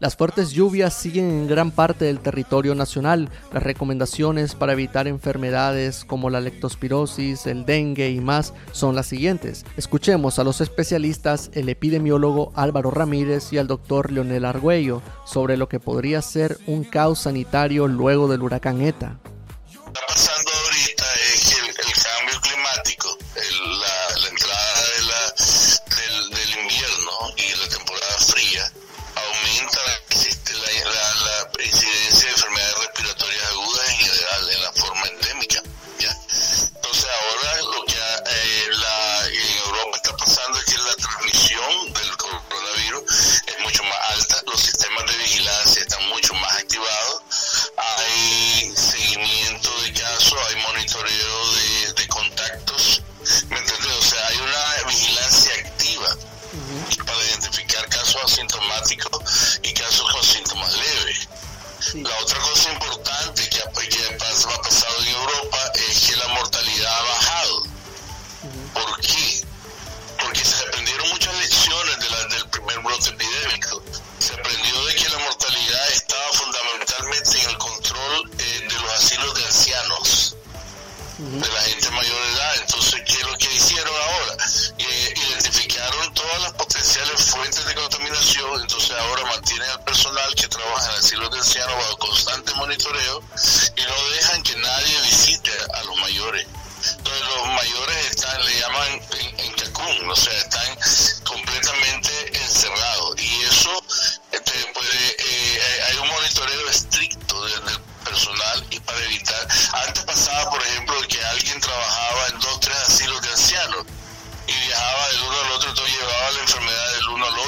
Las fuertes lluvias siguen en gran parte del territorio nacional. Las recomendaciones para evitar enfermedades como la lectospirosis, el dengue y más son las siguientes. Escuchemos a los especialistas, el epidemiólogo Álvaro Ramírez y al doctor Leonel Argüello, sobre lo que podría ser un caos sanitario luego del huracán ETA.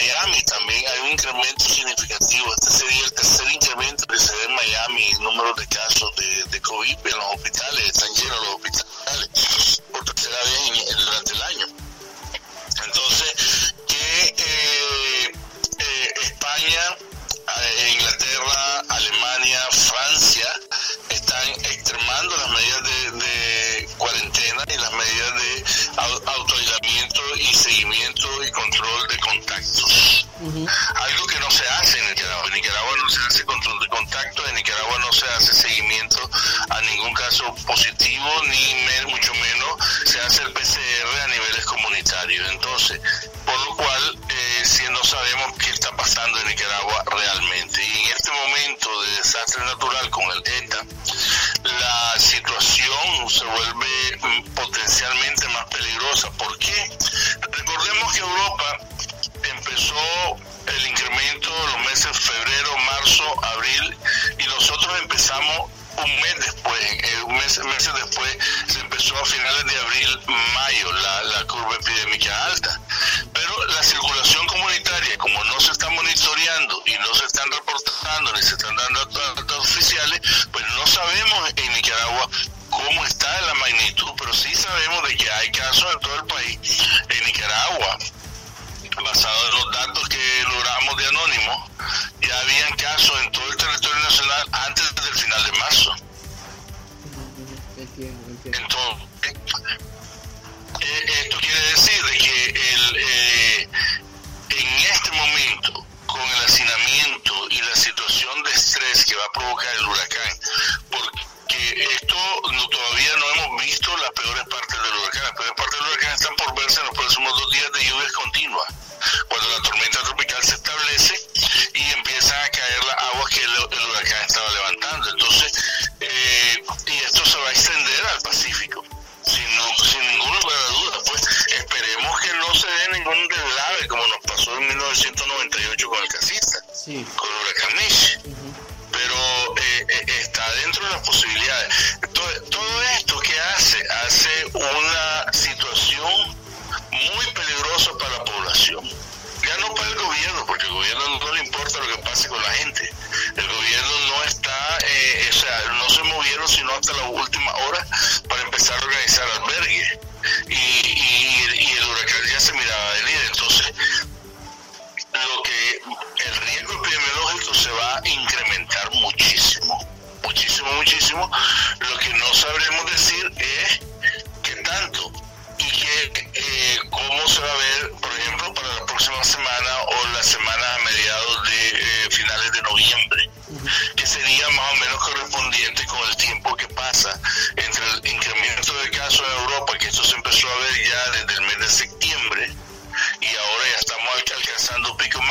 gente. El gobierno no está, eh, o sea, no última hora para empezar a organizar albergues. Y, y, el huracán ya se miraba venir. Entonces, lo que el riesgo epidemiológico se va a incrementar muchísimo, muchísimo, muchísimo. Lo que no sabremos decir es qué tanto y qué, eh, cómo se va a ver, por ejemplo, para la próxima semana o la semana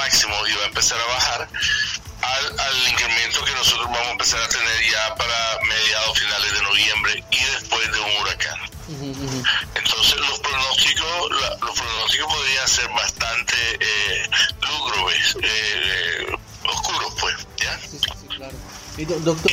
máximo y va a empezar a bajar, al, al incremento que nosotros vamos a empezar a tener ya para mediados finales de noviembre y después de un huracán. Entonces los pronósticos, los pronósticos podrían ser bastante eh, lúgubres, eh, oscuros, pues, ¿ya? doctor,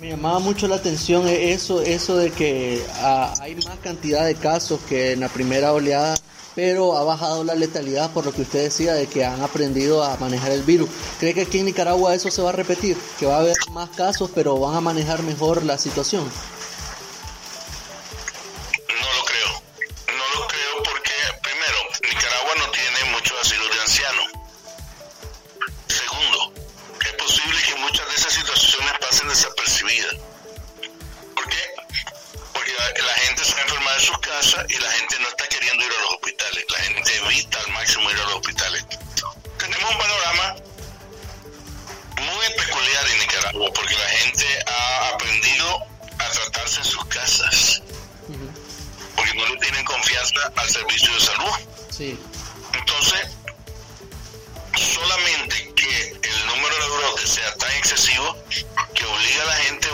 me llamaba mucho la atención eso, eso de que ah, hay más cantidad de casos que en la primera oleada, pero ha bajado la letalidad por lo que usted decía de que han aprendido a manejar el virus. ¿Cree que aquí en Nicaragua eso se va a repetir? Que va a haber más casos, pero van a manejar mejor la situación. Sea tan excesivo que obliga a la gente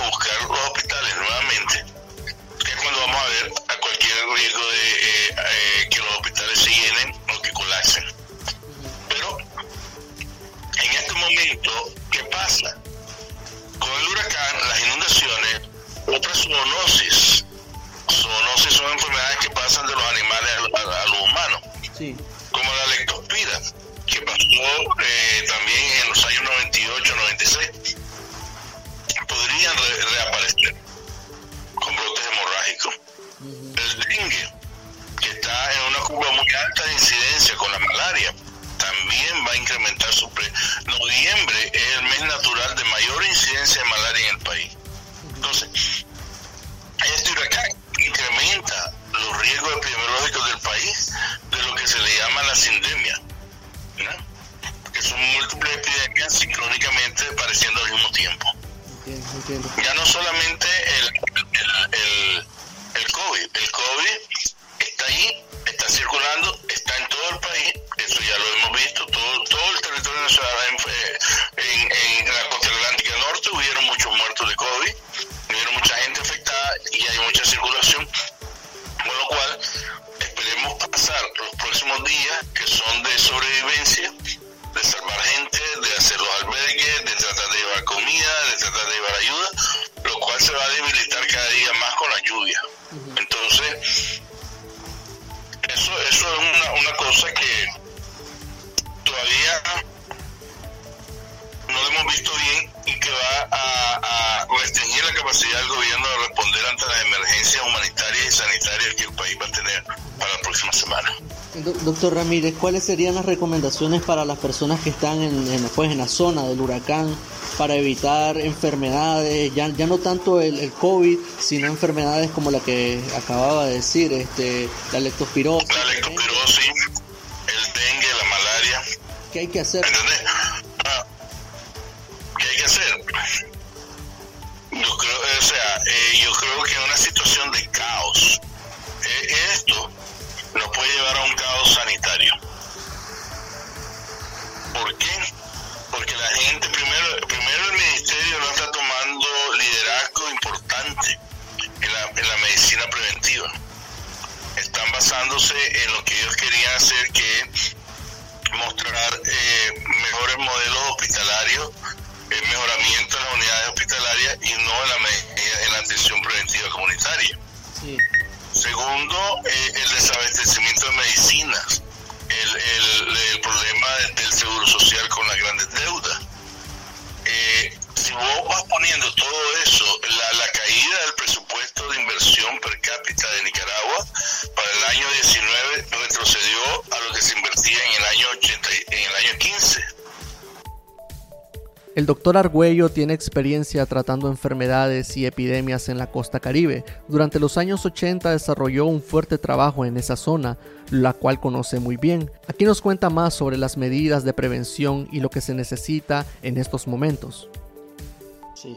ante las emergencias humanitarias y sanitarias que el país va a tener para la próxima semana. Doctor Ramírez, ¿cuáles serían las recomendaciones para las personas que están en, en, pues, en la zona del huracán para evitar enfermedades, ya, ya no tanto el, el, COVID, sino enfermedades como la que acababa de decir, este, la lectospirosis. La lectospirosis, el dengue, la malaria. ¿Qué hay que hacer? ¿Entendés? ¿Por qué? porque la gente, primero, primero el ministerio no está tomando liderazgo importante en la, en la medicina preventiva. Están basándose en lo que ellos querían hacer, que mostrar eh, mejores modelos hospitalarios, el mejoramiento de las unidades hospitalarias y no en la, en la atención preventiva comunitaria. Segundo, eh, el desabastecimiento de medicinas el, problema del seguro social con las grandes deudas. Eh, si vos vas poniendo todo eso, la, la caída del presupuesto, El doctor Argüello tiene experiencia tratando enfermedades y epidemias en la costa caribe. Durante los años 80 desarrolló un fuerte trabajo en esa zona, la cual conoce muy bien. Aquí nos cuenta más sobre las medidas de prevención y lo que se necesita en estos momentos. Sí.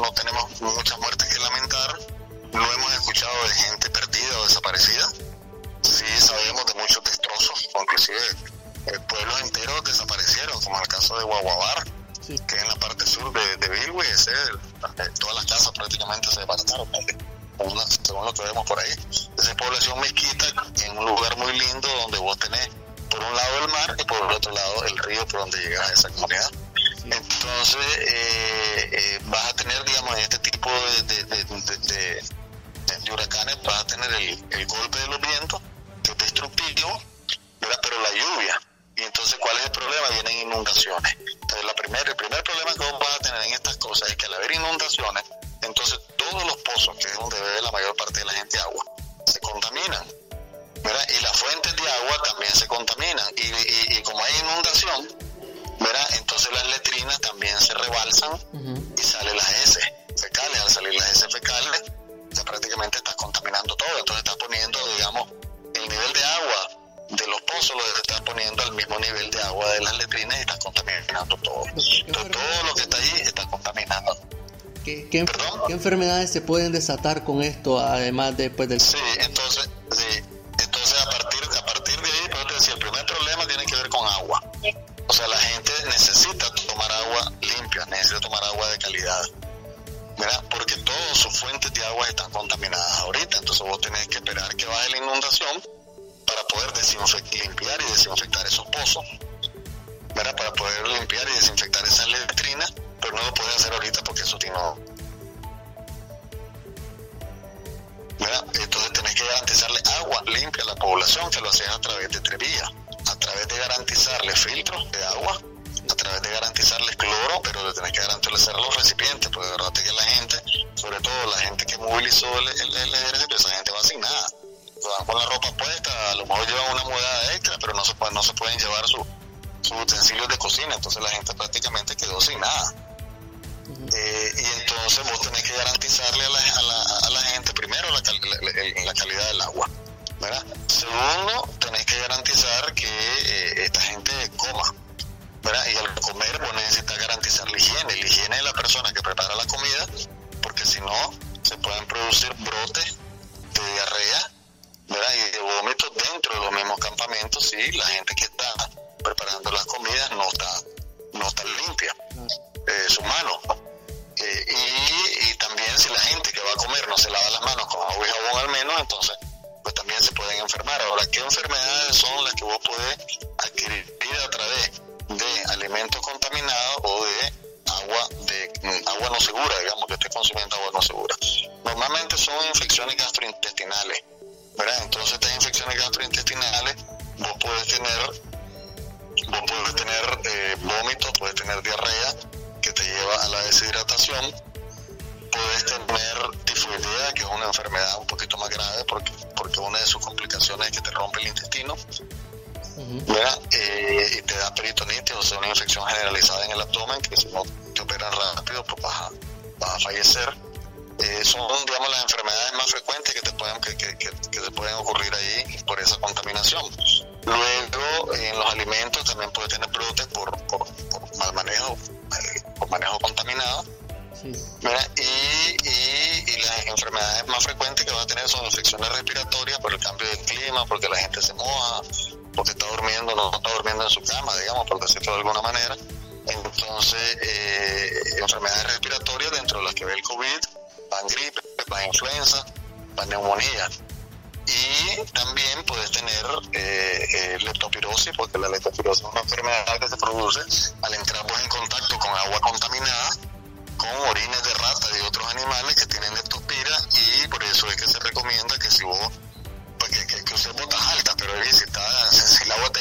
No tenemos muchas muertes que lamentar. No hemos escuchado de gente perdida o desaparecida. Sí sabemos de muchos destrozos, inclusive eh, pueblos enteros desaparecieron, como el caso de Guaguabar, que es en la parte sur de, de Bilwe, eh, todas las casas prácticamente se desbarataron según lo que vemos por ahí. Esa población mezquita en un lugar muy lindo donde vos tenés por un lado el mar y por el otro lado el río por donde llegas a esa comunidad. Entonces eh, eh, vas a tener, digamos, este tipo de, de, huracanes, vas a tener el, golpe de los vientos, que es destructivo, pero la lluvia. Y entonces, ¿cuál es el problema? Vienen inundaciones. Entonces, la primer, el primer problema que vos vas a tener en estas cosas es que al haber inundaciones, entonces todos los pozos, que es donde bebe la mayor parte de la gente agua, se contaminan. ¿verdad? Y las fuentes de agua también se contaminan. Y, como hay inundación, ¿verdad? entonces las letrinas también se rebalsan y salen las S fecales. Al salir las S fecales, ya prácticamente estás contaminando todo. Entonces estás poniendo, digamos, el nivel de agua de los pozos lo estás poniendo al mismo nivel de agua de las letrinas y estás contaminando todo. Entonces todo lo que está ahí está contaminando. ¿Qué, enfermedades se pueden desatar con esto, además después del... Sí, entonces esperar que baje la inundación para poder limpiar y desinfectar esos pozos. Para poder limpiar y desinfectar esas letrinas pero no lo puede hacer ahorita porque eso tiene... Entonces tenés que garantizarle agua limpia a la población, que lo haces a través de tres vías, a través de garantizarle filtros de agua, a través de garantizarles cloro, pero le tenés que garantizar los recipientes, porque de verdad que la gente, sobre todo la gente que movilizó el, ejército, esa gente va sin nada. Van con la ropa puesta, a lo mejor llevan una muda extra, pero no se, no se pueden llevar sus utensilios de cocina, entonces la gente prácticamente quedó sin nada. Eh, y entonces vos tenés que garantizarle a la, a la, a la gente primero la, la, calidad del agua. ¿verdad? Segundo, tenés que garantizar que eh, esta gente coma. Y al comer vos necesitas garantizar la higiene. La higiene de la persona que prepara la comida, Israel enfermedades más frecuentes que va a tener son infecciones respiratorias por el cambio de clima, porque la gente se moja, porque está durmiendo, no está durmiendo en su cama, digamos, por decirlo de alguna manera. Entonces, eh, enfermedades respiratorias dentro de las que ve el COVID, van gripe, van influenza, van neumonía. Y también puedes tener eh, eh, leptopirosis, porque la leptopirosis es una enfermedad que se produce al entrar en contacto con agua contaminada, con orines de rata y otros animales que tienen leptopira y por eso es que se recomienda que si vos, que, que, que botas altas, pero si, está, si la bota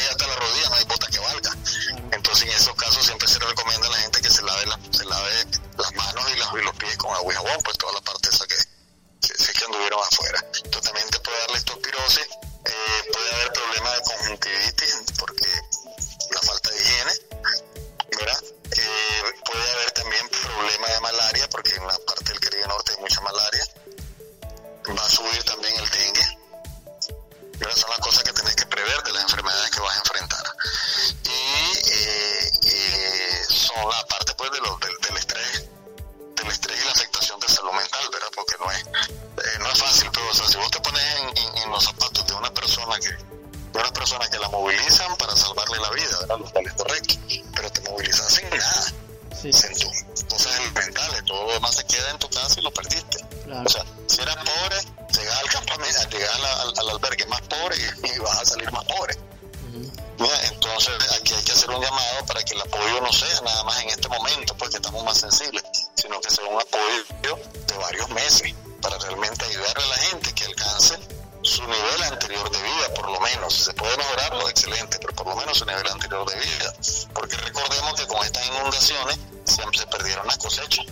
su nivel anterior de vida. Porque recordemos que con estas inundaciones siempre se perdieron las cosechas,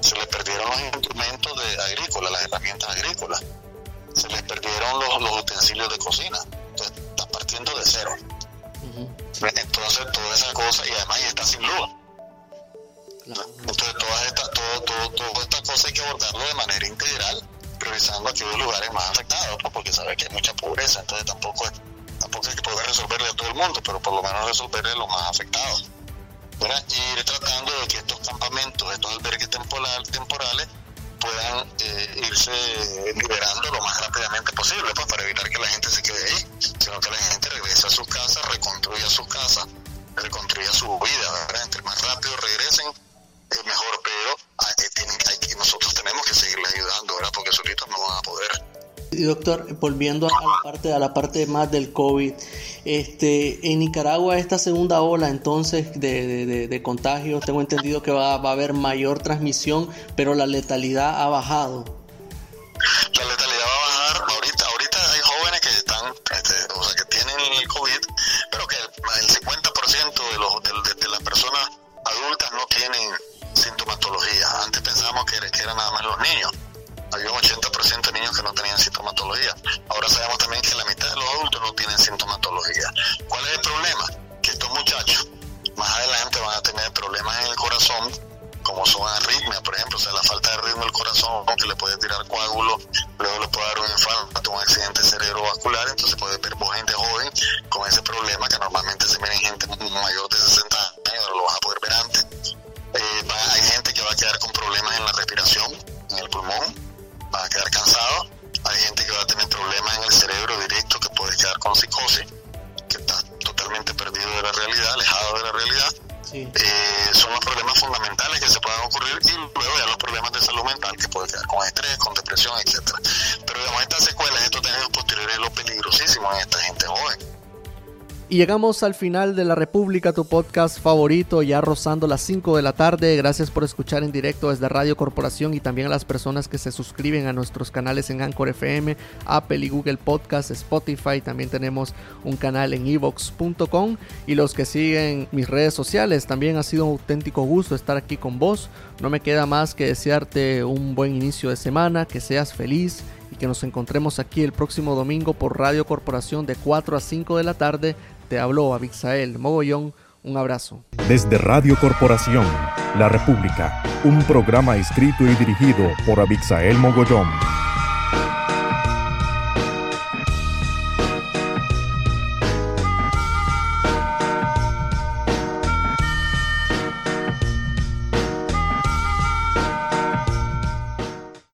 se les perdieron los instrumentos de agrícola, las herramientas agrícolas, se les perdieron los, los utensilios de cocina. Entonces, está partiendo de cero. Entonces, toda esa cosa, y además ya está sin luz. Entonces, todas estas, todo, todo, toda esta cosa hay que abordarlo de manera integral, priorizando aquellos lugares más afectados, porque sabe que hay mucha pobreza, entonces tampoco, tampoco hay que poder resolverle a todo el mundo, pero por lo menos resolverle a los más afectados. Y ir tratando de que estos campamentos, estos albergues temporales, puedan eh, irse liberando lo más rápidamente posible, pues para evitar que la gente se quede ahí, sino que la gente regrese a su casa, reconstruya su casa, reconstruya su vida, ¿verdad? Entre más rápido regresen, Doctor, volviendo a la parte, a la parte más del COVID, este, en Nicaragua esta segunda ola entonces de, de, de contagios, tengo entendido que va, va, a haber mayor transmisión, pero la letalidad ha bajado. Psicosis, que está totalmente perdido de la realidad, alejado de la realidad. Eh, son los problemas fundamentales que se pueden ocurrir y luego ya los problemas de salud mental que puede quedar con estrés, con depresión, etcétera. Pero digamos, estas secuelas, estos tenidos posteriores, es lo peligrosísimo en esta gente joven y llegamos al final de La República, tu podcast favorito, ya rozando las 5 de la tarde. Gracias por escuchar en directo desde Radio Corporación y también a las personas que se suscriben a nuestros canales en Anchor FM, Apple y Google Podcast, Spotify. También tenemos un canal en evox.com y los que siguen mis redes sociales. También ha sido un auténtico gusto estar aquí con vos. No me queda más que desearte un buen inicio de semana, que seas feliz y que nos encontremos aquí el próximo domingo por Radio Corporación de 4 a 5 de la tarde te habló Abixael Mogollón. Un abrazo. Desde Radio Corporación, La República, un programa escrito y dirigido por Abixael Mogollón.